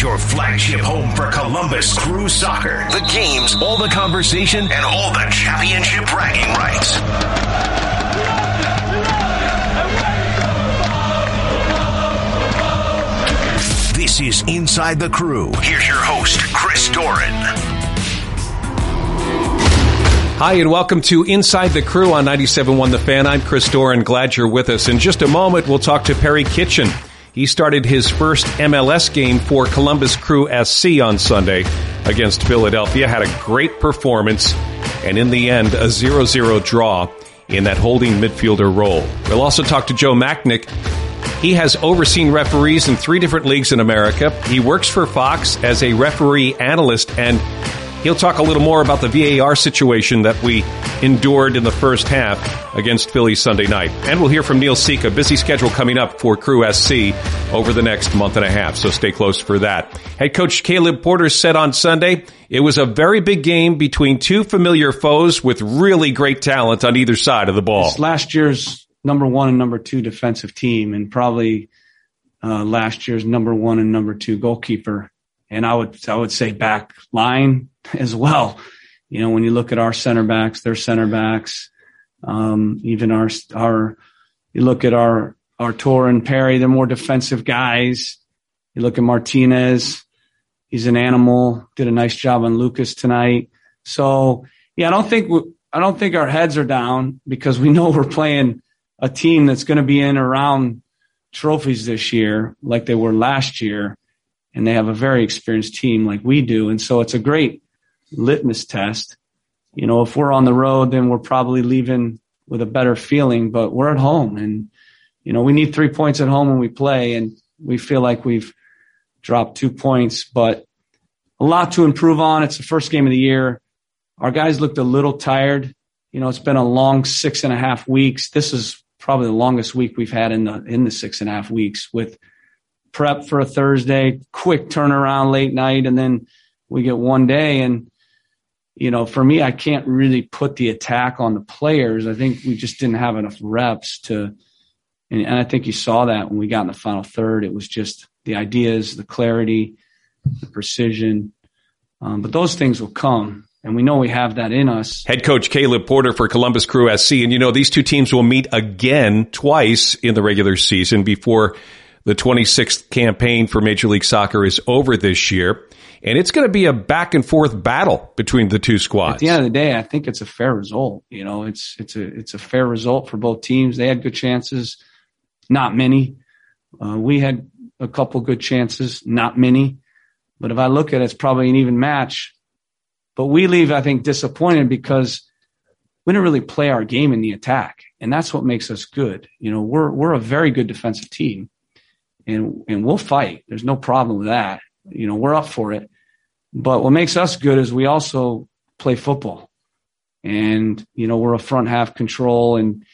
your flagship home for Columbus Crew Soccer. The games, all the conversation, and all the championship bragging rights. This is Inside the Crew. Here's your host, Chris Doran. Hi, and welcome to Inside the Crew on 97.1 The Fan. I'm Chris Doran. Glad you're with us. In just a moment, we'll talk to Perry Kitchen. He started his first MLS game for Columbus Crew SC on Sunday against Philadelphia. Had a great performance, and in the end, a 0-0 draw in that holding midfielder role. We'll also talk to Joe Machnik. He has overseen referees in three different leagues in America. He works for Fox as a referee analyst, and he'll talk a little more about the VAR situation that we endured in the first half against Philly Sunday night. And we'll hear from Neil Sika. Busy schedule coming up for Crew SC over the next month and a half, so stay close for that. Head coach Caleb Porter said on Sunday, it was a very big game between two familiar foes with really great talent on either side of the ball. It's last year's number one and number two defensive team, and probably uh, last year's number one and number two goalkeeper. And I would I would say back line as well. You know, when you look at our center backs, their center backs, um, even our our you look at our Artur and Perry, they're more defensive guys. You look at Martinez, he's an animal. Did a nice job on Lucas tonight. So yeah, I don't think we, I don't think our heads are down because we know we're playing a team that's going to be in around trophies this year, like they were last year, and they have a very experienced team like we do, and so it's a great litmus test. You know, if we're on the road, then we're probably leaving with a better feeling, but we're at home and, you know, we need three points at home when we play and we feel like we've dropped two points, but a lot to improve on. It's the first game of the year. Our guys looked a little tired. You know, it's been a long six and a half weeks. This is probably the longest week we've had in the, in the six and a half weeks with prep for a Thursday, quick turnaround late night, and then we get one day and you know, for me, I can't really put the attack on the players. I think we just didn't have enough reps to, and, and I think you saw that when we got in the final third. It was just the ideas, the clarity, the precision. Um, but those things will come. And we know we have that in us. Head coach Caleb Porter for Columbus Crew SC. And you know, these two teams will meet again twice in the regular season before the 26th campaign for Major League Soccer is over this year and it's going to be a back and forth battle between the two squads. At the end of the day, I think it's a fair result. You know, it's it's a it's a fair result for both teams. They had good chances, not many. Uh, we had a couple good chances, not many. But if I look at it, it's probably an even match. But we leave, I think, disappointed because we didn't really play our game in the attack, and that's what makes us good. You know, we're we're a very good defensive team, and and we'll fight. There's no problem with that you know, we're up for it. But what makes us good is we also play football. And, you know, we're a front half control and,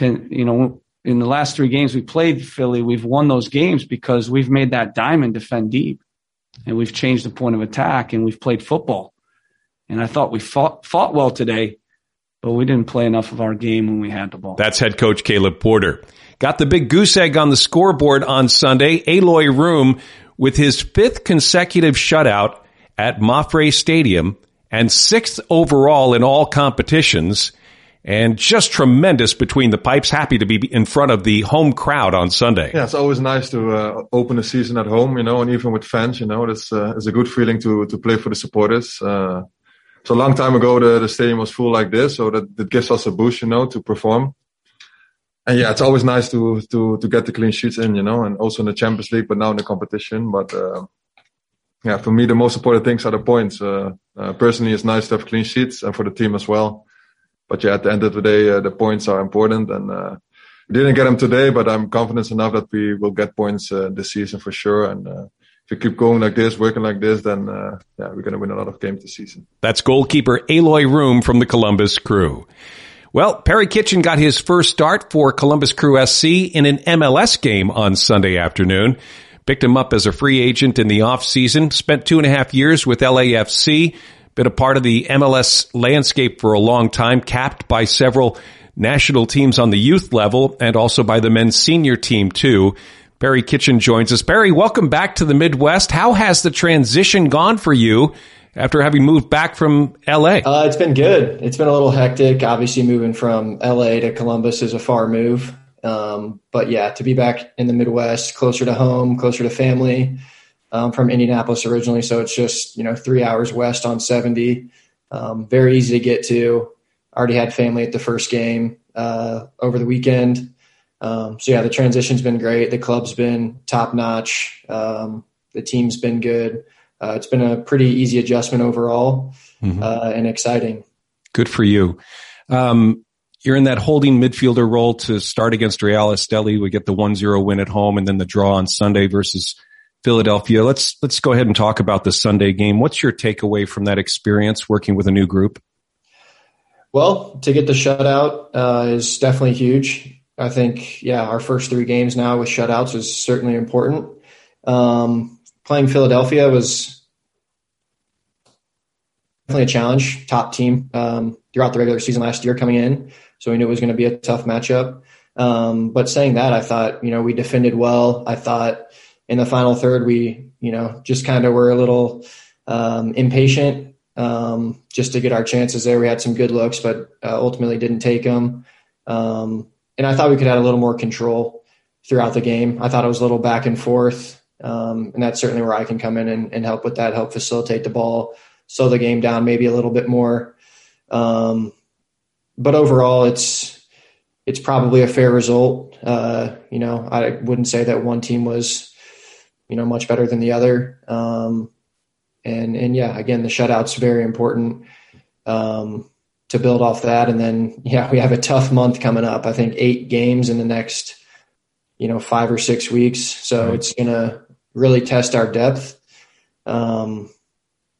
you know, in the last three games we played Philly, we've won those games because we've made that diamond defend deep and we've changed the point of attack and we've played football. And I thought we fought, fought well today, but we didn't play enough of our game when we had the ball. That's head coach Caleb Porter. Got the big goose egg on the scoreboard on Sunday. Eloy Room with his fifth consecutive shutout at Mapfre Stadium and sixth overall in all competitions and just tremendous between the pipes. Happy to be in front of the home crowd on Sunday. Yeah, it's always nice to uh, open the season at home, you know, and even with fans, you know, it's, uh, it's a good feeling to, to play for the supporters. Uh, so a long time ago, the, the stadium was full like this, so that, that gives us a boost, you know, to perform and yeah, it's always nice to to to get the clean sheets in, you know, and also in the Champions League, but now in the competition. But uh, yeah, for me, the most important things are the points. Uh, uh, personally, it's nice to have clean sheets, and for the team as well. But yeah, at the end of the day, uh, the points are important, and uh, we didn't get them today, but I'm confident enough that we will get points uh, this season for sure. And if you keep going like this, working like this, then uh, yeah, we're going to win a lot of games this season. That's goalkeeper Eloy Room from the Columbus Crew. Well, Perry Kitchen got his first start for Columbus Crew SC in an MLS game on Sunday afternoon. Picked him up as a free agent in the offseason, spent two and a half years with LAFC, been a part of the MLS landscape for a long time, capped by several national teams on the youth level and also by the men's senior team too. Perry Kitchen joins us. Perry, welcome back to the Midwest. How has the transition gone for you after having moved back from LA? Uh, it's been good. It's been a little hectic. Obviously, moving from LA to Columbus is a far move. Um, but yeah, to be back in the Midwest, closer to home, closer to family. Um, from Indianapolis originally, so it's just you know three hours west on 70. Um, very easy to get to. Already had family at the first game uh, over the weekend. Um, so yeah, the transition's been great. The club's been top notch. Um, the team's been good. Uh, it's been a pretty easy adjustment overall mm-hmm. uh, and exciting. Good for you. Um, you're in that holding midfielder role to start against Real Estelí. We get the 1-0 win at home and then the draw on Sunday versus Philadelphia. Let's let's go ahead and talk about the Sunday game. What's your takeaway from that experience working with a new group? Well, to get the shutout uh, is definitely huge. I think, yeah, our first three games now with shutouts is certainly important. Um, playing Philadelphia was definitely a challenge. Top team um, throughout the regular season last year coming in, so we knew it was going to be a tough matchup. Um, but saying that, I thought you know we defended well. I thought in the final third we you know just kind of were a little um, impatient um, just to get our chances there. We had some good looks, but uh, ultimately didn't take them. Um, and I thought we could add a little more control throughout the game. I thought it was a little back and forth, um, and that's certainly where I can come in and, and, help with that, help facilitate the ball, slow the game down maybe a little bit more. Um, but overall, it's it's probably a fair result. Uh, you know, I wouldn't say that one team was you know much better than the other. Um, and and yeah, again, the shutout's very important. Um, to build off that. And then, yeah, we have a tough month coming up. I think eight games in the next, you know, five or six weeks. So right. it's going to really test our depth. Um,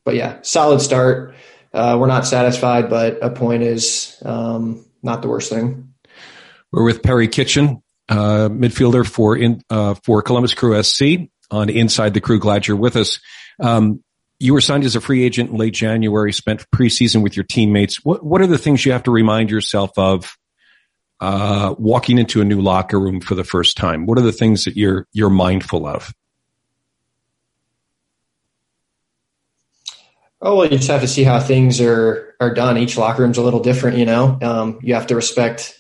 but yeah, solid start. Uh, we're not satisfied, but a point is um, not the worst thing. We're with Perry Kitchen, uh, midfielder for in uh, for Columbus Crew SC on Inside the Crew. Glad you're with us. Um, you were signed as a free agent in late January, spent preseason with your teammates. What, what are the things you have to remind yourself of uh, walking into a new locker room for the first time? What are the things that you're you're mindful of? Oh well, you just have to see how things are are done. Each locker room's a little different, you know. Um, you have to respect,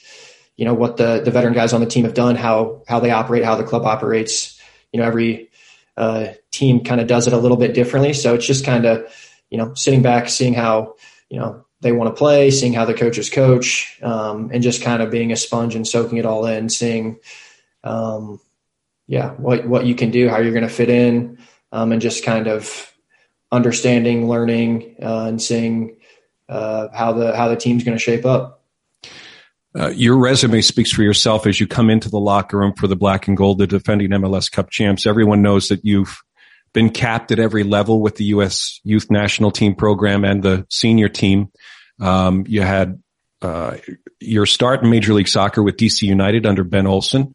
you know, what the the veteran guys on the team have done, how how they operate, how the club operates. You know, every uh, team kind of does it a little bit differently. So it's just kind of, you know, sitting back, seeing how, you know, they want to play, seeing how the coaches coach, um, and just kind of being a sponge and soaking it all in, seeing, um, yeah, what, what you can do, how you're going to fit in, um, and just kind of understanding, learning, uh, and seeing, uh, how the, how the team's going to shape up. Uh, your resume speaks for yourself as you come into the locker room for the black and gold, the defending MLS Cup champs. Everyone knows that you've been capped at every level with the U.S. Youth National Team program and the senior team. Um, you had uh, your start in Major League Soccer with DC United under Ben Olsen.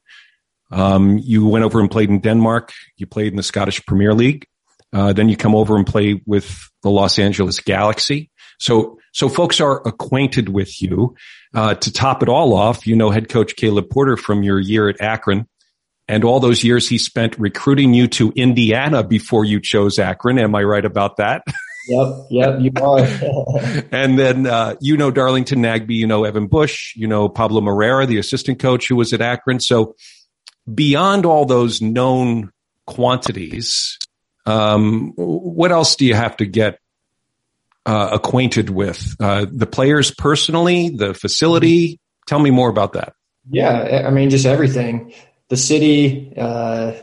Um, you went over and played in Denmark. You played in the Scottish Premier League. Uh, then you come over and play with the Los Angeles Galaxy. So, so folks are acquainted with you. Uh, to top it all off, you know head coach Caleb Porter from your year at Akron and all those years he spent recruiting you to Indiana before you chose Akron. Am I right about that? Yep, yep, you are. and then uh, you know Darlington Nagbe, you know Evan Bush, you know Pablo Moreira, the assistant coach who was at Akron. So beyond all those known quantities, um, what else do you have to get uh, acquainted with? Uh, the players personally, the facility? Tell me more about that. Yeah, I mean, just everything. The city, uh,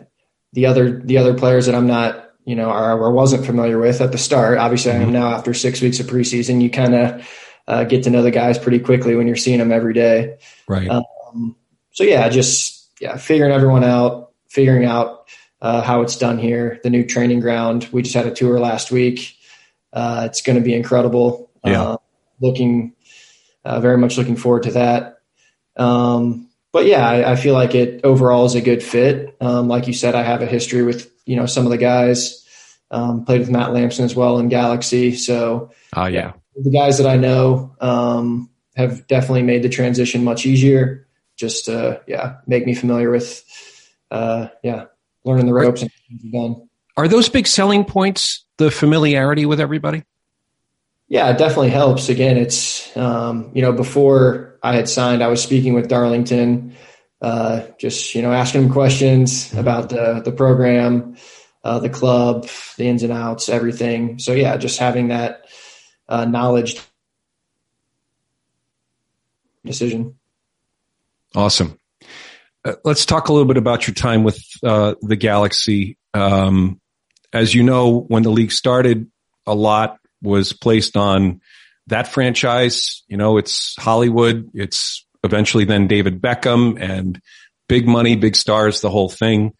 the other the other players that I'm not, you know, or, wasn't familiar with at the start. Obviously, mm-hmm. I am now after six weeks of preseason. You kind of uh, get to know the guys pretty quickly when you're seeing them every day. Right. Um, so yeah, just yeah, figuring everyone out, figuring out uh, how it's done here. The new training ground. We just had a tour last week. Uh, it's going to be incredible. Yeah. Uh, looking uh, very much looking forward to that. Um, but yeah, I, I, feel like it overall is a good fit. Um, like you said, I have a history with you know some of the guys. Um, played with Matt Lampson as well in Galaxy. So, oh yeah, the guys that I know um, have definitely made the transition much easier. Just uh, yeah, make me familiar with uh, yeah learning the ropes are, and done. Are those big selling points? The familiarity with everybody. Yeah, it definitely helps. Again, it's um, you know before I had signed, I was speaking with Darlington, uh, just you know asking him questions about the the program, uh, the club, the ins and outs, everything. So yeah, just having that uh, knowledge decision. Awesome. Uh, let's talk a little bit about your time with uh, the Galaxy. Um, as you know, when the league started, a lot was placed on that franchise. You know, it's Hollywood. It's eventually then David Beckham and big money, big stars, the whole thing.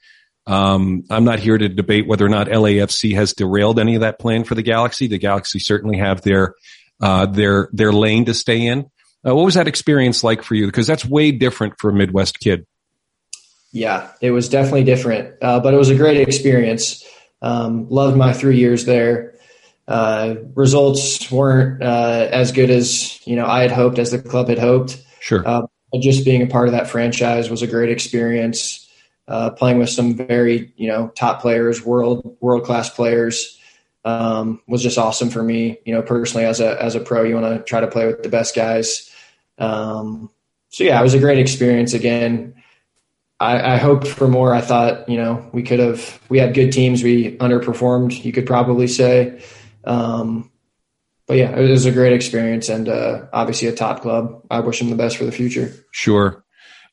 Um, I'm not here to debate whether or not LAFC has derailed any of that plan for the Galaxy. The Galaxy certainly have their uh, their their lane to stay in. Uh, what was that experience like for you? Because that's way different for a Midwest kid. Yeah, it was definitely different, uh, but it was a great experience. Um, loved my three years there. Uh, results weren't uh, as good as you know I had hoped, as the club had hoped. Sure. Uh, just being a part of that franchise was a great experience. Uh, playing with some very you know top players, world world class players, um, was just awesome for me. You know, personally as a as a pro, you want to try to play with the best guys. Um, so yeah, it was a great experience again. I, I, hoped for more. I thought, you know, we could have, we had good teams. We underperformed, you could probably say. Um, but yeah, it was a great experience and uh, obviously a top club. I wish him the best for the future. Sure.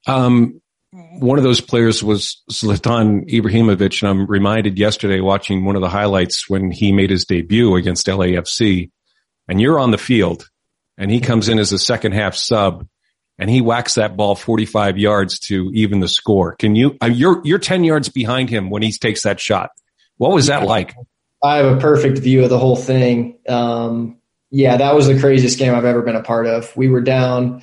Um, one of those players was Zlatan Ibrahimovic, and I'm reminded yesterday watching one of the highlights when he made his debut against LAFC, and you're on the field, and he comes in as a second half sub, and he whacks that ball 45 yards to even the score. Can you, uh, you're, you're 10 yards behind him when he takes that shot. What was that like? I have a perfect view of the whole thing. Um, yeah, that was the craziest game I've ever been a part of. We were down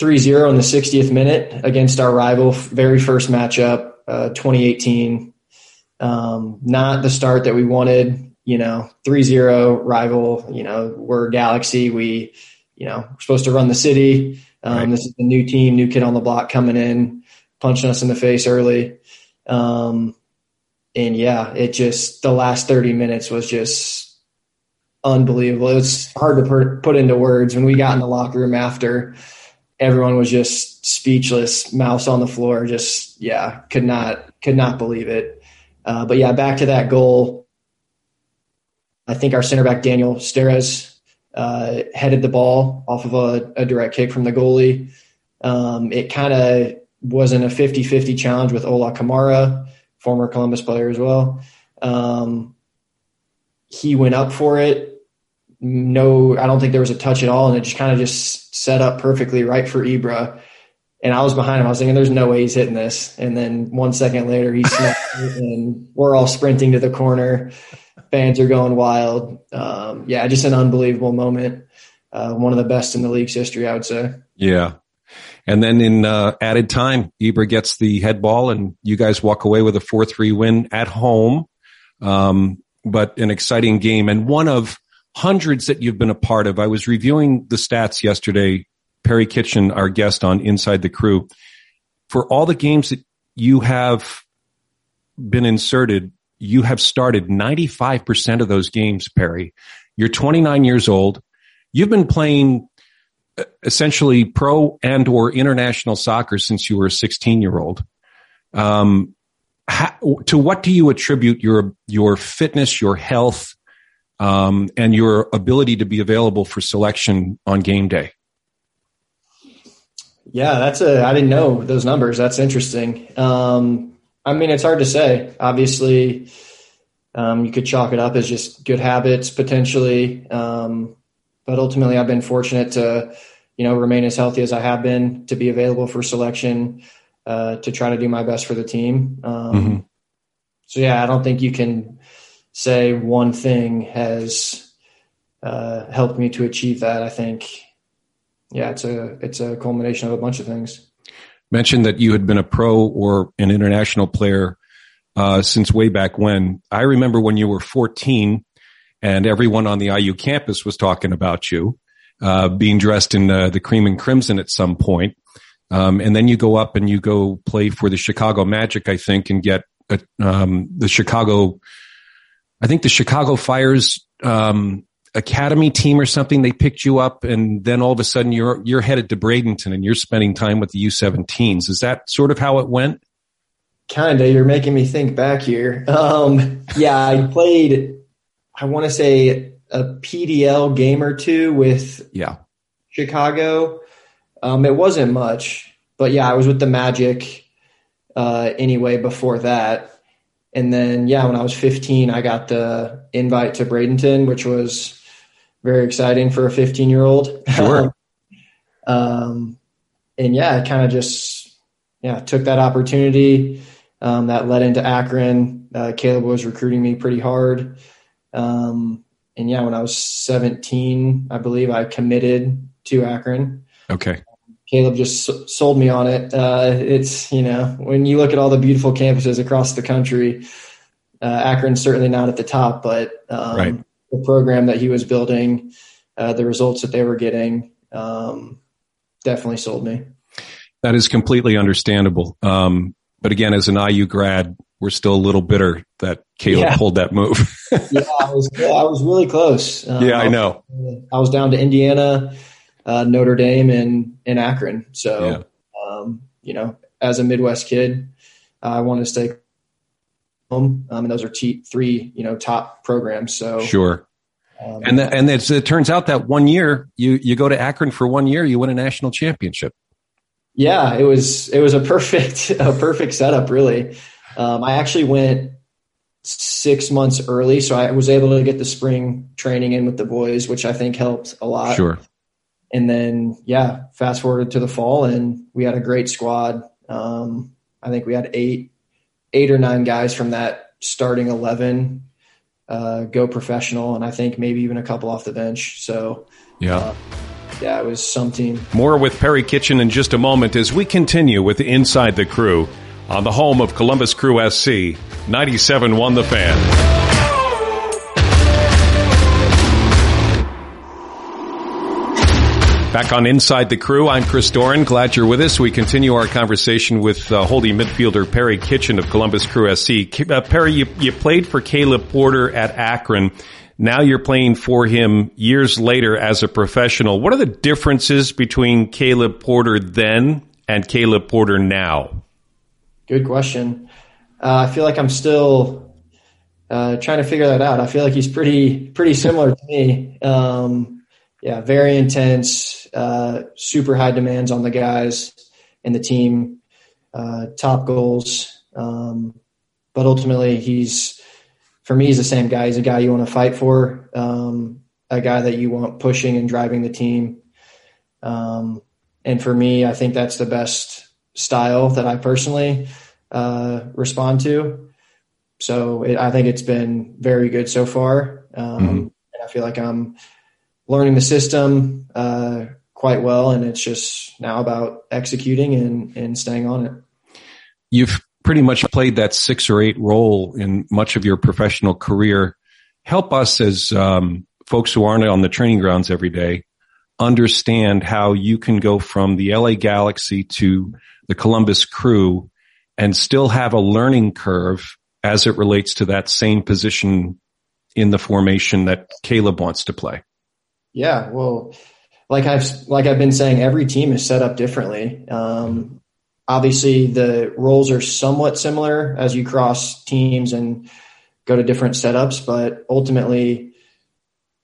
3-0 in the 60th minute against our rival, very first matchup, uh, 2018. Um, not the start that we wanted, you know, 3-0 rival, you know, we're Galaxy. We, you know, we're supposed to run the city. Um, right. This is a new team, new kid on the block coming in, punching us in the face early. Um, and yeah, it just, the last 30 minutes was just unbelievable. It's hard to put into words when we got in the locker room after everyone was just speechless, mouse on the floor. Just, yeah, could not, could not believe it. Uh, but yeah, back to that goal. I think our center back, Daniel Steres, uh, headed the ball off of a, a direct kick from the goalie. Um, it kind of wasn't a 50 50 challenge with Ola Kamara, former Columbus player as well. Um, he went up for it. No, I don't think there was a touch at all, and it just kind of just set up perfectly right for Ibra. And I was behind him. I was thinking, "There's no way he's hitting this." And then one second later, he snapped and we're all sprinting to the corner fans are going wild. Um, yeah, just an unbelievable moment. Uh, one of the best in the league's history, I would say. Yeah. And then in uh, added time, Ibra gets the head ball, and you guys walk away with a 4 3 win at home. Um, but an exciting game and one of hundreds that you've been a part of. I was reviewing the stats yesterday. Perry Kitchen, our guest on Inside the Crew, for all the games that you have been inserted, you have started 95% of those games, Perry. You're 29 years old. You've been playing uh, essentially pro and or international soccer since you were a 16 year old. Um, how, to what do you attribute your your fitness, your health, um, and your ability to be available for selection on game day? Yeah, that's a. I didn't know those numbers. That's interesting. Um, I mean, it's hard to say. Obviously, um, you could chalk it up as just good habits potentially. Um, but ultimately, I've been fortunate to, you know, remain as healthy as I have been, to be available for selection, uh, to try to do my best for the team. Um, mm-hmm. So yeah, I don't think you can say one thing has uh, helped me to achieve that. I think, yeah, it's a it's a culmination of a bunch of things mentioned that you had been a pro or an international player uh, since way back when. I remember when you were 14 and everyone on the IU campus was talking about you, uh, being dressed in uh, the cream and crimson at some point. Um, and then you go up and you go play for the Chicago Magic, I think, and get um, the Chicago, I think the Chicago Fires um, academy team or something. They picked you up, and then all of a sudden you're you're headed to Bradenton and you're spending time with the U17s. Is that sort of how it went? Kinda. You're making me think back here. Um, yeah, I played. I want to say a PDL game or two with yeah Chicago. Um, it wasn't much, but yeah, I was with the Magic uh, anyway before that. And then, yeah, when I was 15, I got the invite to Bradenton, which was very exciting for a 15 year old. Sure. um, and yeah, I kind of just, yeah, took that opportunity. Um, that led into Akron. Uh, Caleb was recruiting me pretty hard. Um, and yeah, when I was 17, I believe I committed to Akron. Okay. Caleb just sold me on it. Uh, it's you know when you look at all the beautiful campuses across the country, uh, Akron's certainly not at the top, but um, right. The program that he was building, uh, the results that they were getting, um, definitely sold me. That is completely understandable. Um, but again, as an IU grad, we're still a little bitter that Caleb yeah. pulled that move. yeah, I was, I was really close. yeah, I know. I was down to Indiana uh, Notre Dame and in Akron. So, yeah. um, you know, as a Midwest kid, I wanted to stay um, and those are t- three, you know, top programs. So sure. Um, and the, and it turns out that one year you you go to Akron for one year, you win a national championship. Yeah, it was it was a perfect a perfect setup, really. Um, I actually went six months early, so I was able to get the spring training in with the boys, which I think helped a lot. Sure and then yeah, fast forward to the fall, and we had a great squad. Um, I think we had eight, eight or nine guys from that starting eleven uh, go professional, and I think maybe even a couple off the bench. So yeah. Uh, yeah, it was some team. More with Perry Kitchen in just a moment as we continue with Inside the Crew on the home of Columbus Crew SC, 97.1 The Fan. Back on Inside the Crew, I'm Chris Doran. Glad you're with us. We continue our conversation with uh, holding midfielder Perry Kitchen of Columbus Crew SC. Uh, Perry, you, you played for Caleb Porter at Akron. Now you're playing for him years later as a professional. What are the differences between Caleb Porter then and Caleb Porter now? Good question. Uh, I feel like I'm still uh, trying to figure that out. I feel like he's pretty pretty similar to me. Um, yeah, very intense, uh, super high demands on the guys and the team, uh, top goals. Um, but ultimately, he's for me, he's the same guy. He's a guy you want to fight for, um, a guy that you want pushing and driving the team. Um, and for me, I think that's the best style that I personally uh, respond to. So it, I think it's been very good so far. Um, mm-hmm. And I feel like I'm learning the system uh, quite well, and it's just now about executing and, and staying on it. You've pretty much played that six or eight role in much of your professional career. Help us as um, folks who aren't on the training grounds every day understand how you can go from the LA Galaxy to the Columbus Crew and still have a learning curve as it relates to that same position in the formation that Caleb wants to play. Yeah, well, like I've like I've been saying, every team is set up differently. Um, obviously, the roles are somewhat similar as you cross teams and go to different setups, but ultimately,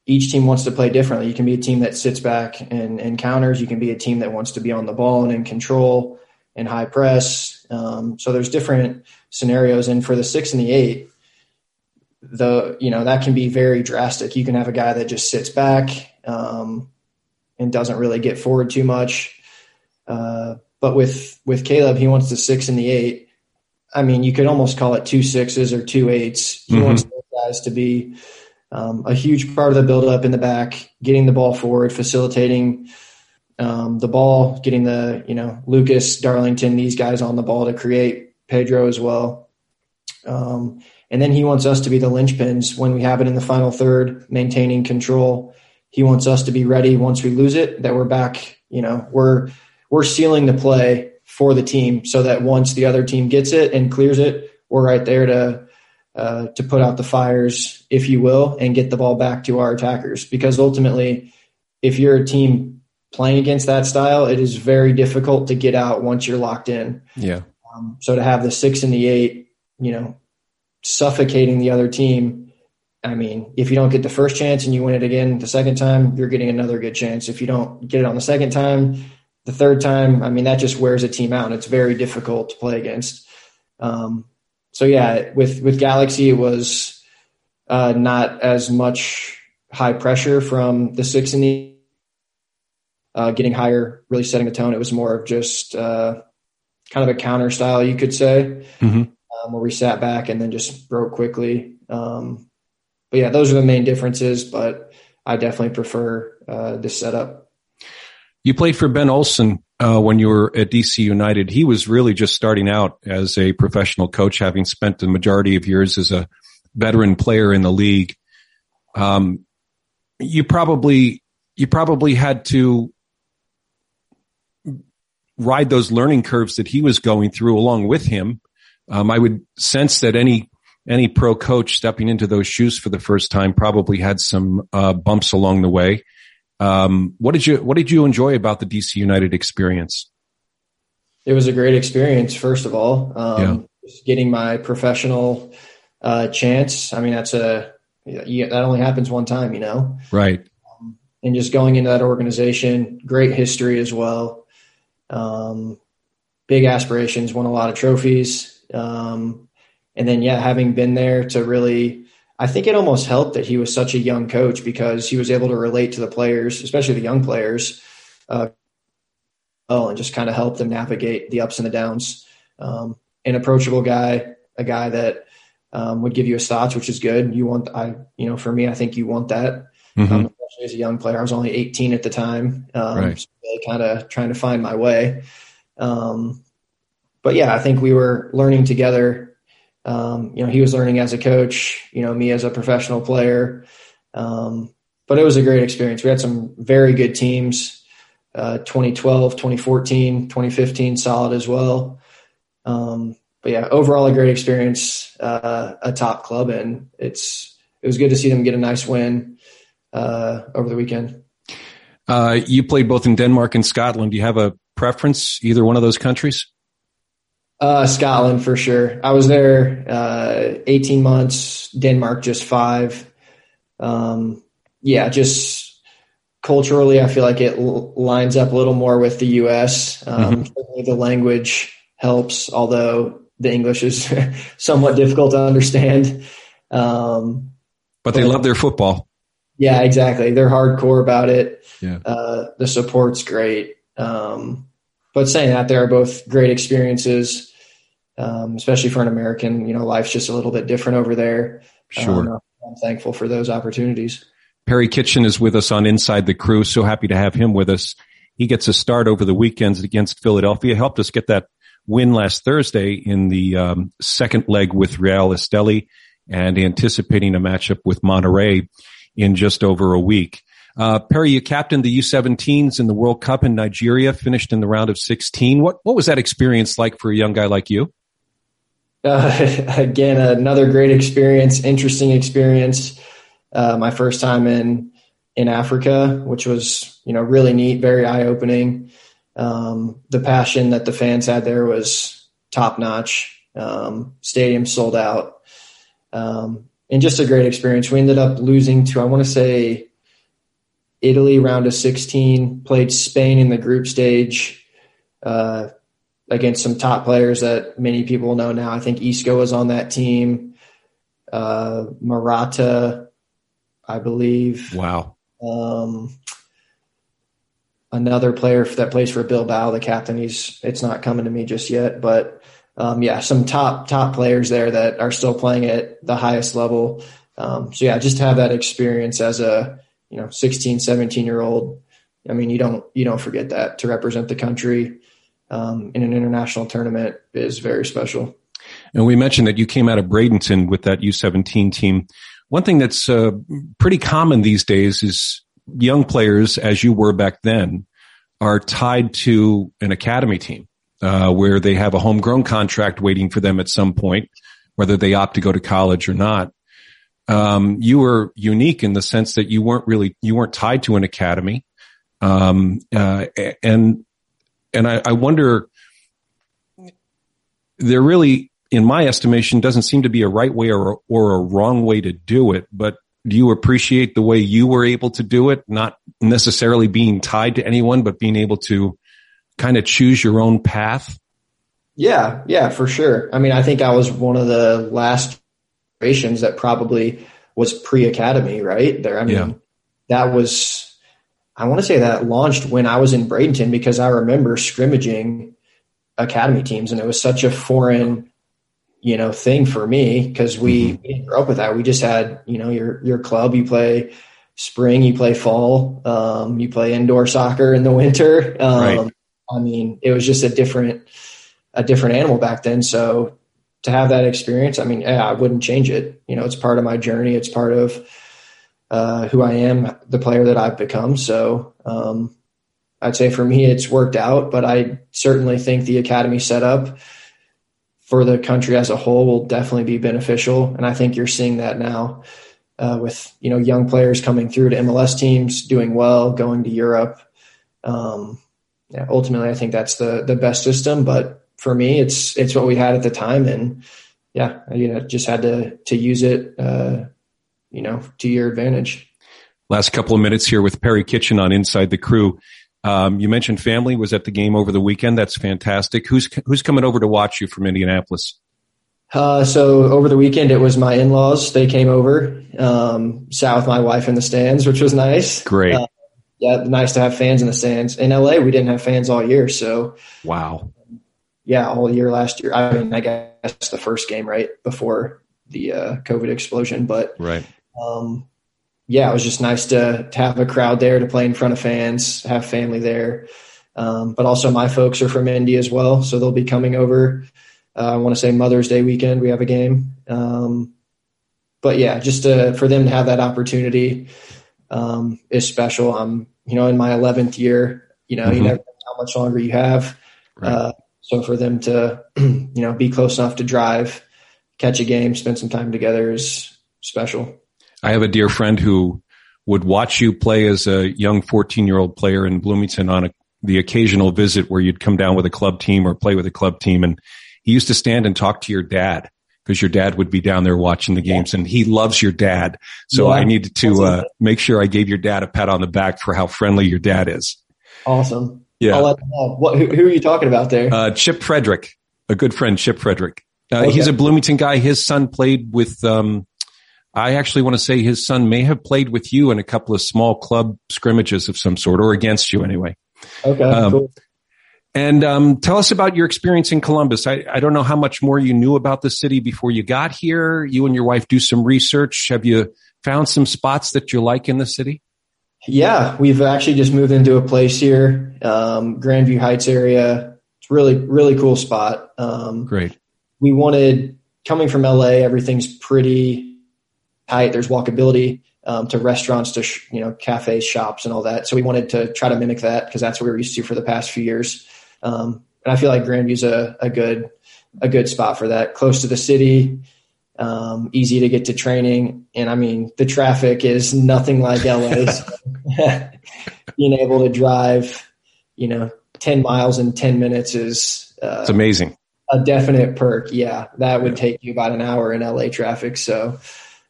each team wants to play differently. You can be a team that sits back and, and counters. You can be a team that wants to be on the ball and in control and high press. Um, so there's different scenarios. And for the six and the eight, the you know that can be very drastic. You can have a guy that just sits back um, and doesn't really get forward too much. Uh, but with with Caleb, he wants the six and the eight. I mean, you could almost call it two sixes or two eights. He mm-hmm. wants those guys to be um, a huge part of the buildup in the back, getting the ball forward, facilitating um, the ball, getting the you know Lucas Darlington, these guys on the ball to create Pedro as well. Um, and then he wants us to be the linchpins when we have it in the final third, maintaining control he wants us to be ready once we lose it, that we're back, you know, we're we're sealing the play for the team so that once the other team gets it and clears it, we're right there to uh, to put out the fires, if you will, and get the ball back to our attackers. Because ultimately, if you're a team playing against that style, it is very difficult to get out once you're locked in. Yeah. Um, so to have the six and the eight, you know, suffocating the other team. I mean, if you don't get the first chance and you win it again the second time, you're getting another good chance. If you don't get it on the second time, the third time, I mean, that just wears a team out and it's very difficult to play against. Um, so yeah, with, with Galaxy, it was, uh, not as much high pressure from the six and the, uh, getting higher, really setting the tone. It was more of just, uh, kind of a counter style, you could say, mm-hmm. Um, where we sat back and then just broke quickly. Um, but yeah, those are the main differences, but I definitely prefer, uh, this setup. You played for Ben Olsen uh, when you were at DC United. He was really just starting out as a professional coach, having spent the majority of years as a veteran player in the league. Um, you probably you probably had to ride those learning curves that he was going through along with him. Um, I would sense that any any pro coach stepping into those shoes for the first time probably had some uh, bumps along the way. Um, what did you What did you enjoy about the DC United experience? It was a great experience. First of all, um, yeah. getting my professional uh, chance. I mean, that's a that only happens one time, you know. Right. Um, and just going into that organization, great history as well. Um, big aspirations, won a lot of trophies. Um, and then, yeah, having been there to really I think it almost helped that he was such a young coach because he was able to relate to the players, especially the young players, uh, well, and just kind of help them navigate the ups and the downs. Um, an approachable guy, a guy that um, would give you a thoughts, which is good. You want, I, you know, for me, I think you want that. Mm-hmm. Um, especially as a young player, I was only 18 at the time, um, right. so really kind of trying to find my way. Um, but yeah, I think we were learning together um, you know, he was learning as a coach, you know, me as a professional player. Um, but it was a great experience. We had some very good teams, uh, 2012, 2014, 2015, solid as well. Um, but yeah, overall a great experience, uh, a top club, and it's it was good to see them get a nice win uh, over the weekend. Uh, you played both in Denmark and Scotland. Do you have a preference, either one of those countries? Uh, Scotland for sure. I was there uh, 18 months, Denmark just five. Um, yeah, just culturally, I feel like it l- lines up a little more with the U.S. Um, mm-hmm. The language helps, although the English is somewhat difficult to understand. Um, but they but, love their football. Yeah, exactly. They're hardcore about it. Yeah. Uh, the support's great. Um, but saying that, there are both great experiences um, especially for an American. You know, life's just a little bit different over there. Sure. Um, I'm thankful for those opportunities. Perry Kitchen is with us on Inside the Crew. So happy to have him with us. He gets a start over the weekends against Philadelphia. Helped us get that win last Thursday in the um, second leg with Real Esteli and anticipating a matchup with Monterrey in just over a week. Uh, Perry, you captained the U17s in the World Cup in Nigeria, finished in the round of 16. What, what was that experience like for a young guy like you? Uh, again, another great experience, interesting experience. Uh, my first time in in Africa, which was you know really neat, very eye opening. Um, the passion that the fans had there was top notch. Um, stadium sold out, um, and just a great experience. We ended up losing to I want to say Italy round of 16. Played Spain in the group stage. Uh, against some top players that many people know now. I think Isco was on that team. Uh, I believe. Wow. Um, another player that plays for Bilbao, the captain. He's it's not coming to me just yet, but um, yeah, some top top players there that are still playing at the highest level. Um, so yeah, just to have that experience as a you know 16, 17 year old. I mean, you don't you don't forget that to represent the country um, in an international tournament is very special. And we mentioned that you came out of Bradenton with that U17 team. One thing that's uh, pretty common these days is young players, as you were back then, are tied to an academy team uh, where they have a homegrown contract waiting for them at some point. whether they opt to go to college or not. Um, you were unique in the sense that you weren't really you weren't tied to an academy, um, uh, and and I, I wonder there really, in my estimation, doesn't seem to be a right way or or a wrong way to do it. But do you appreciate the way you were able to do it, not necessarily being tied to anyone, but being able to kind of choose your own path? Yeah, yeah, for sure. I mean, I think I was one of the last generations that probably was pre academy, right? There, I mean, yeah. that was, I want to say that launched when I was in Bradenton because I remember scrimmaging academy teams and it was such a foreign you know thing for me because we, mm-hmm. we, didn't grow up with that. We just had you know your your club. You play spring, you play fall, um, you play indoor soccer in the winter. Um, right. I mean, it was just a different a different animal back then. So to have that experience, I mean, yeah, I wouldn't change it. You know, it's part of my journey. It's part of uh, who I am, the player that I've become. So um, I'd say for me, it's worked out. But I certainly think the academy setup for the country as a whole will definitely be beneficial. And I think you're seeing that now uh, with you know young players coming through to MLS teams, doing well, going to Europe. Um, yeah, ultimately, I think that's the the best system. But for me, it's it's what we had at the time, and yeah, you know, just had to to use it, uh, you know, to your advantage. Last couple of minutes here with Perry Kitchen on Inside the Crew. Um, you mentioned family was at the game over the weekend. That's fantastic. Who's who's coming over to watch you from Indianapolis? Uh, so over the weekend, it was my in-laws. They came over, um, sat with my wife in the stands, which was nice. Great. Uh, yeah, nice to have fans in the stands. In LA, we didn't have fans all year, so wow. Yeah, all year last year. I mean, I guess the first game right before the uh, COVID explosion, but right. Um, yeah, it was just nice to, to have a crowd there to play in front of fans, have family there. Um, but also my folks are from Indy as well, so they'll be coming over. Uh, I want to say Mother's Day weekend we have a game. Um, but yeah, just to, for them to have that opportunity um, is special. I'm you know in my 11th year. You know, mm-hmm. you never know how much longer you have. Right. Uh, so for them to you know be close enough to drive, catch a game, spend some time together is special. I have a dear friend who would watch you play as a young 14 year old player in Bloomington on a, the occasional visit where you'd come down with a club team or play with a club team. And he used to stand and talk to your dad because your dad would be down there watching the games and he loves your dad. So yeah, I needed to uh, make sure I gave your dad a pat on the back for how friendly your dad is. Awesome. Yeah. What, who, who, are you talking about there? Uh, Chip Frederick, a good friend, Chip Frederick. Uh, okay. He's a Bloomington guy. His son played with, um, I actually want to say his son may have played with you in a couple of small club scrimmages of some sort, or against you anyway. Okay, um, cool. And um, tell us about your experience in Columbus. I, I don't know how much more you knew about the city before you got here. You and your wife do some research. Have you found some spots that you like in the city? Yeah, we've actually just moved into a place here, um, Grandview Heights area. It's really, really cool spot. Um, Great. We wanted coming from LA, everything's pretty tight. There's walkability um, to restaurants, to sh- you know cafes, shops, and all that. So we wanted to try to mimic that because that's what we were used to for the past few years. Um, and I feel like Grandview's a, a good a good spot for that. Close to the city, um, easy to get to training, and I mean the traffic is nothing like LA. being able to drive, you know, ten miles in ten minutes is uh, it's amazing. A definite perk. Yeah, that would take you about an hour in LA traffic. So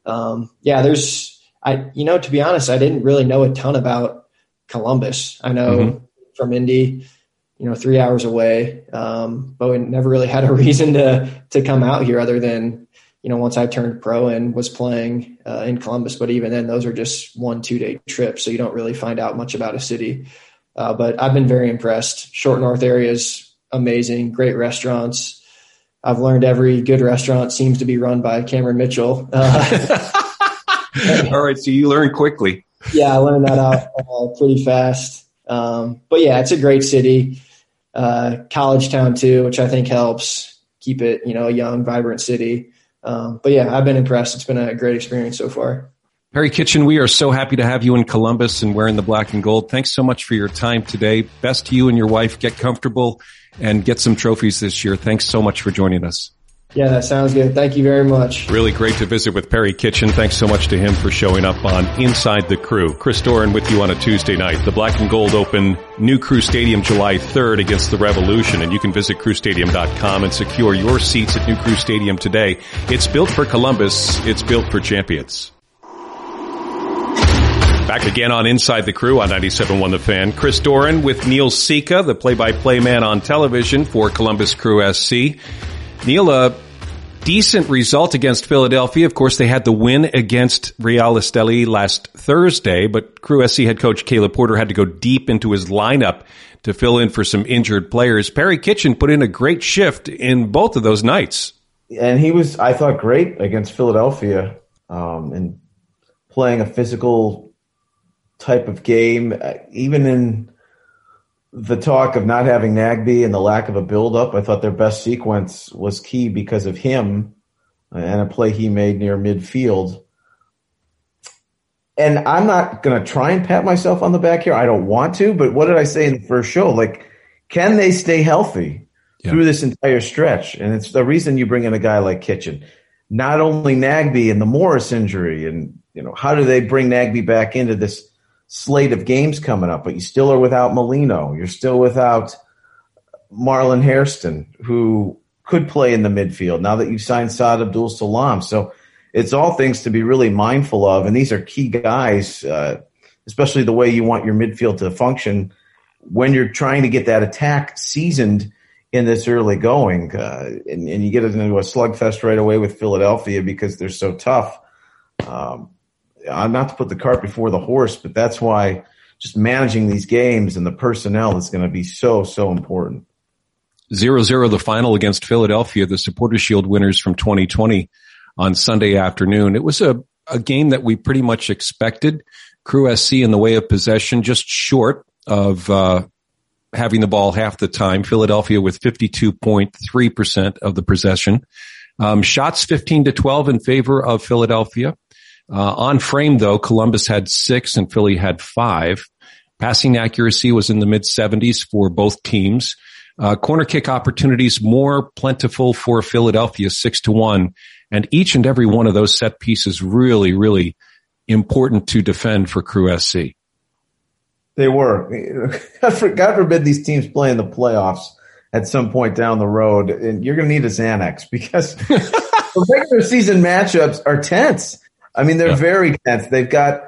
um, yeah, there's, I, you know, to be honest, I didn't really know a ton about Columbus. I know mm-hmm. from Indy, you know, three hours away. Um, but we never really had a reason to, to come out here other than, you know, once I turned pro and was playing uh, in Columbus, but even then those are just one, two day trips. So you don't really find out much about a city. Uh, but I've been very impressed. Short North area is amazing, great restaurants. I've learned every good restaurant seems to be run by Cameron Mitchell. Uh, All right, so you learn quickly. Yeah, I learned that out uh, pretty fast. Um, but yeah, it's a great city, uh, college town too, which I think helps keep it, you know, a young, vibrant city. Um, but yeah, I've been impressed. It's been a great experience so far. Perry Kitchen, we are so happy to have you in Columbus and wearing the black and gold. Thanks so much for your time today. Best to you and your wife. Get comfortable and get some trophies this year. Thanks so much for joining us. Yeah, that sounds good. Thank you very much. Really great to visit with Perry Kitchen. Thanks so much to him for showing up on Inside the Crew. Chris Doran with you on a Tuesday night. The Black and Gold open New Crew Stadium July 3rd against the Revolution, and you can visit crewstadium.com and secure your seats at New Crew Stadium today. It's built for Columbus. It's built for champions. Back again on Inside the Crew on 97.1 The Fan. Chris Doran with Neil Sika, the play-by-play man on television for Columbus Crew SC. Neil, a decent result against Philadelphia. Of course, they had the win against Real Esteli last Thursday, but Crew SC head coach Caleb Porter had to go deep into his lineup to fill in for some injured players. Perry Kitchen put in a great shift in both of those nights. And he was, I thought, great against Philadelphia um, and playing a physical type of game, even in the talk of not having Nagbe and the lack of a buildup, I thought their best sequence was key because of him and a play he made near midfield. And I'm not going to try and pat myself on the back here. I don't want to, but what did I say in the first show? Like, can they stay healthy yeah. through this entire stretch? And it's the reason you bring in a guy like Kitchen. Not only Nagbe and the Morris injury, and you know, how do they bring Nagbe back into this slate of games coming up, but you still are without Molino. You're still without Marlon Hairston, who could play in the midfield now that you've signed Saad Abdul-Salaam. So it's all things to be really mindful of. And these are key guys, uh, especially the way you want your midfield to function when you're trying to get that attack seasoned in this early going. Uh, and, and, you get into a slugfest right away with Philadelphia because they're so tough. Um, not to put the cart before the horse, but that's why just managing these games and the personnel is going to be so, so important. Zero zero, the final against Philadelphia, the Supporter Shield winners from 2020 on Sunday afternoon. It was a, a game that we pretty much expected. Crew SC in the way of possession, just short of, uh, having the ball half the time. Philadelphia with 52.3% of the possession. Um, shots 15 to 12 in favor of Philadelphia. Uh, on frame though, Columbus had six and Philly had five. Passing accuracy was in the mid seventies for both teams. Uh, corner kick opportunities more plentiful for Philadelphia, six to one. And each and every one of those set pieces really, really important to defend for Crew SC. They were. God forbid these teams play in the playoffs at some point down the road, and you're going to need a Xanax because the regular season matchups are tense. I mean, they're yeah. very tense. They've got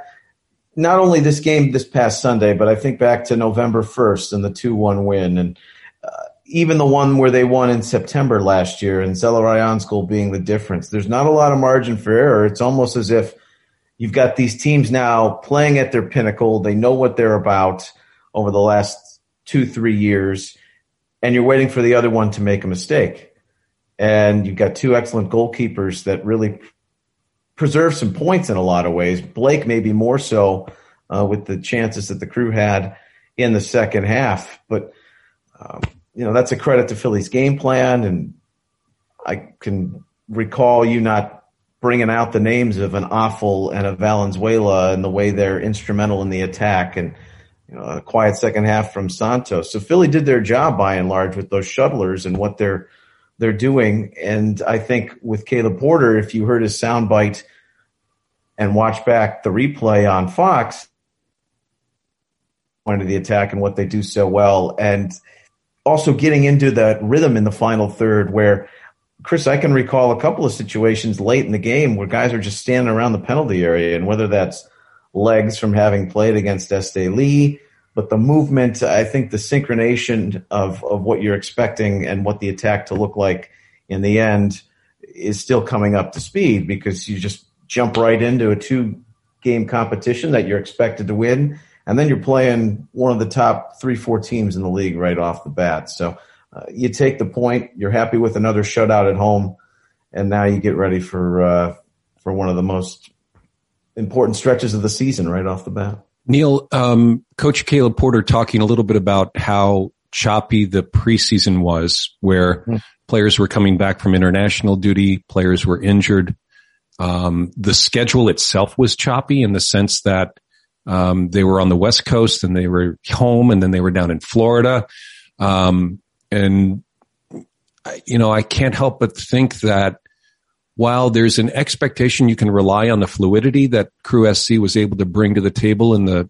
not only this game this past Sunday, but I think back to November 1st and the 2 1 win, and uh, even the one where they won in September last year, and Zelarayanskoye being the difference. There's not a lot of margin for error. It's almost as if you've got these teams now playing at their pinnacle. They know what they're about over the last two, three years, and you're waiting for the other one to make a mistake. And you've got two excellent goalkeepers that really preserve some points in a lot of ways. Blake maybe more so uh, with the chances that the crew had in the second half, but um, you know that's a credit to Philly's game plan, and I can recall you not bringing out the names of an Afful and a Valenzuela and the way they're instrumental in the attack and you know a quiet second half from Santos. So Philly did their job by and large with those shuttlers and what they're they're doing. And I think with Caleb Porter, if you heard his soundbite and watch back the replay on Fox, point of the attack and what they do so well, and also getting into that rhythm in the final third where Chris, I can recall a couple of situations late in the game where guys are just standing around the penalty area, and whether that's legs from having played against Esteli, but the movement, I think the synchronization of, of what you're expecting and what the attack to look like in the end is still coming up to speed because you just jump right into a two game competition that you're expected to win. And then you're playing one of the top three, four teams in the league right off the bat. So uh, you take the point, you're happy with another shutout at home, and now you get ready for, uh, for one of the most important stretches of the season right off the bat. Neil, um, Coach Caleb Porter talking a little bit about how choppy the preseason was, where mm-hmm. players were coming back from international duty, players were injured. Um, the schedule itself was choppy in the sense that um, they were on the West Coast and they were home, and then they were down in Florida. Um, and you know, I can't help but think that while there's an expectation you can rely on the fluidity that Crew SC was able to bring to the table in the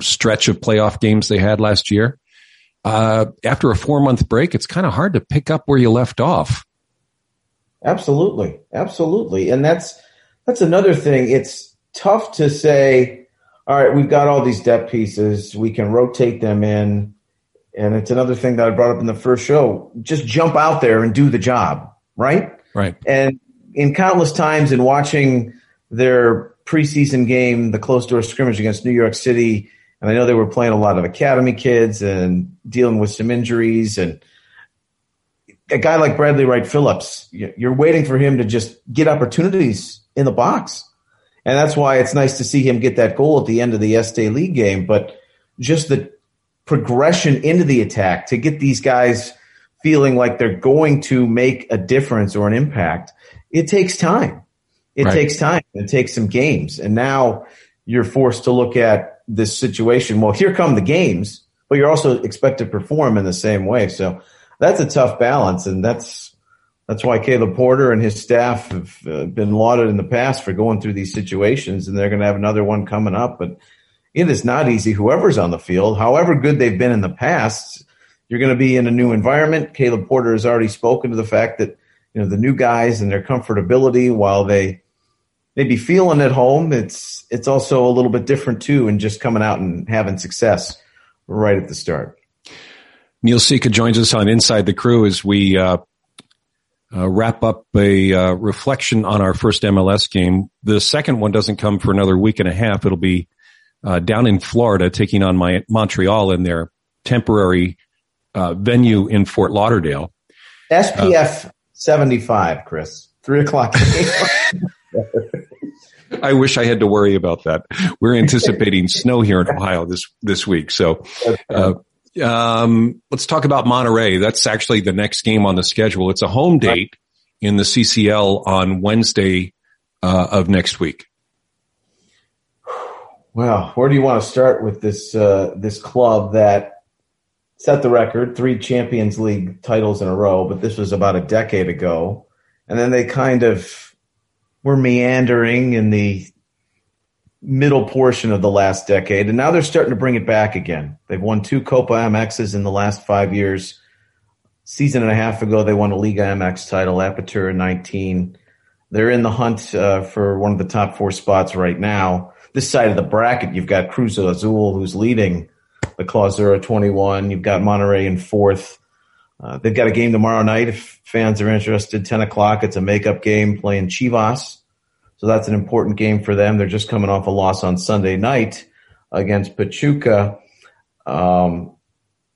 stretch of playoff games they had last year, uh, after a four month break, it's kind of hard to pick up where you left off. Absolutely. Absolutely. And that's, that's another thing. It's tough to say, all right, we've got all these depth pieces. We can rotate them in. And it's another thing that I brought up in the first show. Just jump out there and do the job, right? Right. And in countless times in watching their preseason game, the closed door scrimmage against New York City, and I know they were playing a lot of academy kids and dealing with some injuries and a guy like Bradley Wright-Phillips, you're waiting for him to just get opportunities in the box. And that's why it's nice to see him get that goal at the end of the Esteli game. But just the progression into the attack to get these guys feeling like they're going to make a difference or an impact, it takes time. It right. takes time. It takes some games. And now you're forced to look at this situation. Well, here come the games, but you're also expected to perform in the same way. So that's a tough balance. And that's, that's why Caleb Porter and his staff have uh, been lauded in the past for going through these situations. And they're going to have another one coming up. But it is not easy. Whoever's on the field, however good they've been in the past, you're going to be in a new environment. Caleb Porter has already spoken to the fact that, you know, the new guys and their comfortability while they, may be feeling at home. It's it's also a little bit different too, and just coming out and having success right at the start. Neil Sika joins us on Inside the Crew as we uh, uh, wrap up a uh, reflection on our first MLS game. The second one doesn't come for another week and a half. It'll be uh, down in Florida, taking on my Montreal in their temporary uh, venue in Fort Lauderdale. SPF seventy five, Chris. Three o'clock. I wish I had to worry about that. We're anticipating snow here in Ohio this this week. So, uh, um, let's talk about Monterrey. That's actually the next game on the schedule. It's a home date in the CCL on Wednesday uh, of next week. Well, where do you want to start with this uh, this club that set the record, three Champions League titles in a row, but this was about a decade ago, and then they kind of were meandering in the middle portion of the last decade, and now they're starting to bring it back again. They've won two Copa MXs in the last five years. Season and a half ago, they won a Liga MX title, Apertura 19. They're in the hunt uh, for one of the top four spots right now. This side of the bracket, you've got Cruz Azul, who's leading the Clausura 21. You've got Monterrey in fourth. Uh, they've got a game tomorrow night if fans are interested. 10 o'clock. It's a makeup game playing Chivas. So that's an important game for them. They're just coming off a loss on Sunday night against Pachuca. Um,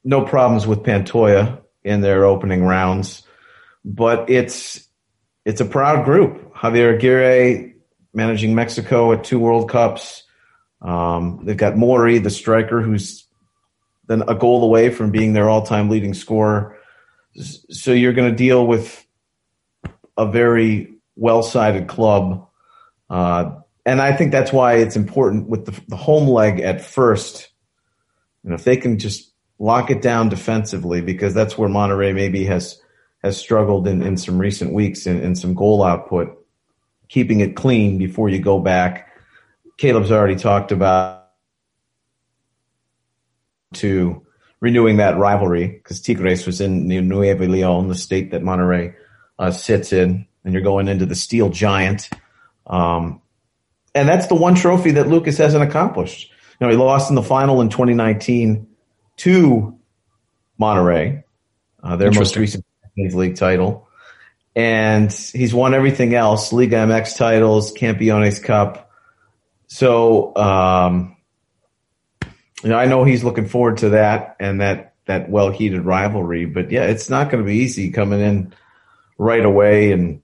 no problems with Pantoja in their opening rounds, but it's it's a proud group. Javier Aguirre managing Mexico at two World Cups. Um, they've got Mori, the striker, who's then a goal away from being their all-time leading scorer. So you're going to deal with a very well-sided club, uh, and I think that's why it's important with the, the home leg at first. You know, if they can just lock it down defensively, because that's where Monterrey maybe has has struggled in, in some recent weeks in, in some goal output, keeping it clean before you go back. Caleb's already talked about to renewing that rivalry because Tigres was in Nuevo Leon, the state that Monterrey uh, sits in, and you're going into the Steel Giant. Um, and that's the one trophy that Lucas hasn't accomplished. You know, he lost in the final in 2019 to Monterrey, uh, their most recent Champions League title. And he's won everything else, Liga MX titles, Campeones Cup. So, um, you know, I know he's looking forward to that and that that well heated rivalry. But yeah, it's not going to be easy coming in right away and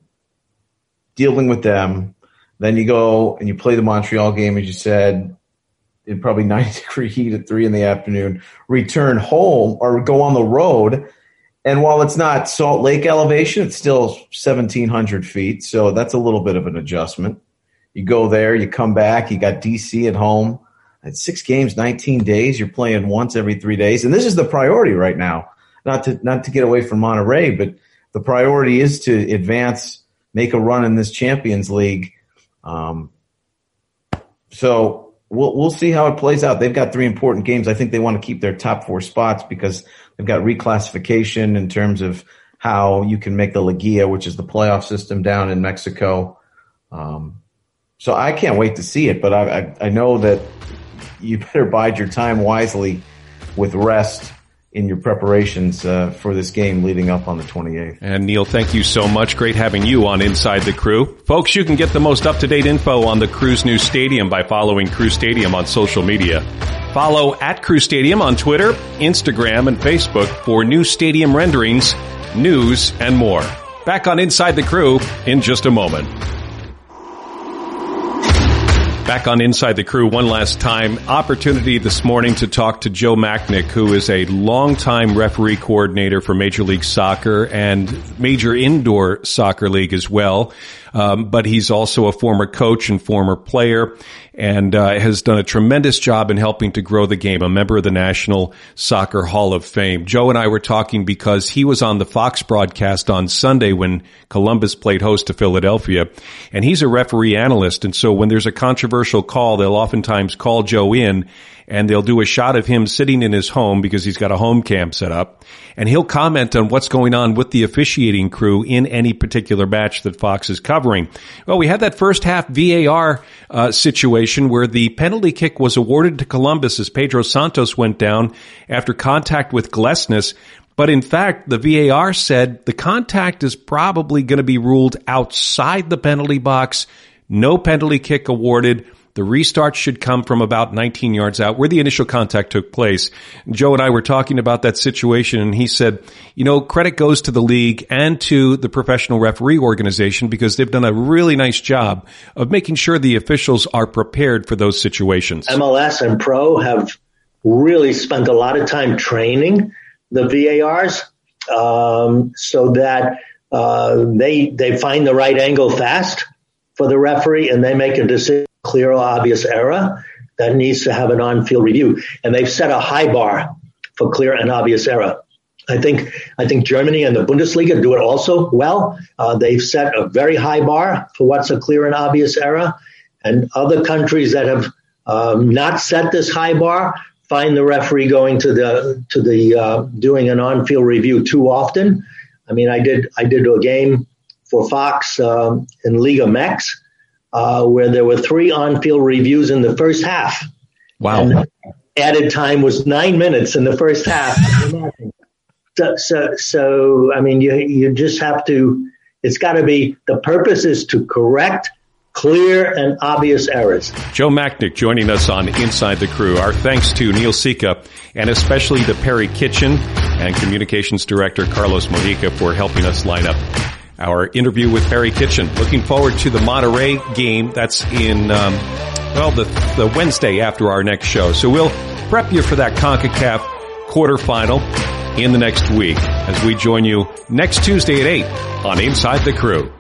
dealing with them. Then you go and you play the Montreal game, as you said, in probably 90 degree heat at three in the afternoon. Return home or go on the road. And while it's not Salt Lake elevation, it's still 1,700 feet. So that's a little bit of an adjustment. You go there, you come back, you got DC at home. Six games, 19 days. You're playing once every three days. And this is the priority right now. not to not to get away from Monterrey, but the priority is to advance, make a run in this Champions League. Um, so we'll we'll see how it plays out. They've got three important games. I think they want to keep their top four spots because they've got reclassification in terms of how you can make the Liguilla, which is the playoff system down in Mexico. Um, so I can't wait to see it, but I, I, I know that you better bide your time wisely with rest in your preparations uh, for this game leading up on the 28th. And Neil, thank you so much. Great having you on Inside the Crew. Folks, you can get the most up-to-date info on the Crew's new stadium by following Crew Stadium on social media. Follow at Crew Stadium on Twitter, Instagram, and Facebook for new stadium renderings, news, and more. Back on Inside the Crew in just a moment. Back on Inside the Crew one last time. Opportunity this morning to talk to Joe Machnik, who is a longtime referee coordinator for Major League Soccer and Major Indoor Soccer League as well. Um, but he's also a former coach and former player and uh, has done a tremendous job in helping to grow the game, a member of the National Soccer Hall of Fame. Joe and I were talking because he was on the Fox broadcast on Sunday when Columbus played host to Philadelphia, and he's a referee analyst. And so when there's a controversial call, they'll oftentimes call Joe in and they'll do a shot of him sitting in his home because he's got a home cam set up and he'll comment on what's going on with the officiating crew in any particular match that Fox is covering. Well, we had that first half VAR uh, situation where the penalty kick was awarded to Columbus as Pedro Santos went down after contact with Glesnes. But in fact, the VAR said the contact is probably going to be ruled outside the penalty box. No penalty kick awarded. The restart should come from about 19 yards out where the initial contact took place. Joe and I were talking about that situation and he said, you know, credit goes to the league and to the professional referee organization because they've done a really nice job of making sure the officials are prepared for those situations. MLS and Pro have really spent a lot of time training the VARs um, so that uh, they they find the right angle fast for the referee and they make a decision clear or obvious error that needs to have an on-field review. And they've set a high bar for clear and obvious error. I think I think Germany and the Bundesliga do it also well. Uh, they've set a very high bar for what's a clear and obvious error, and other countries that have um, not set this high bar find the referee going to the to the uh, doing an on-field review too often. I mean, I did I did a game for Fox um, in Liga MX uh, where there were three on-field reviews in the first half. Wow. And added time was nine minutes in the first half. so, so, so, I mean, you, you just have to, it's got to be, the purpose is to correct clear and obvious errors. Joe Machnik joining us on Inside the Crew. Our thanks to Neil Sika and especially to Perry Kitchen and Communications Director Carlos Mojica for helping us line up our interview with Perry Kitchen. Looking forward to the Monterrey game. That's in, um, well, the, the Wednesday after our next show. So we'll prep you for that CONCACAF quarterfinal in the next week as we join you next Tuesday at 8 on Inside the Crew.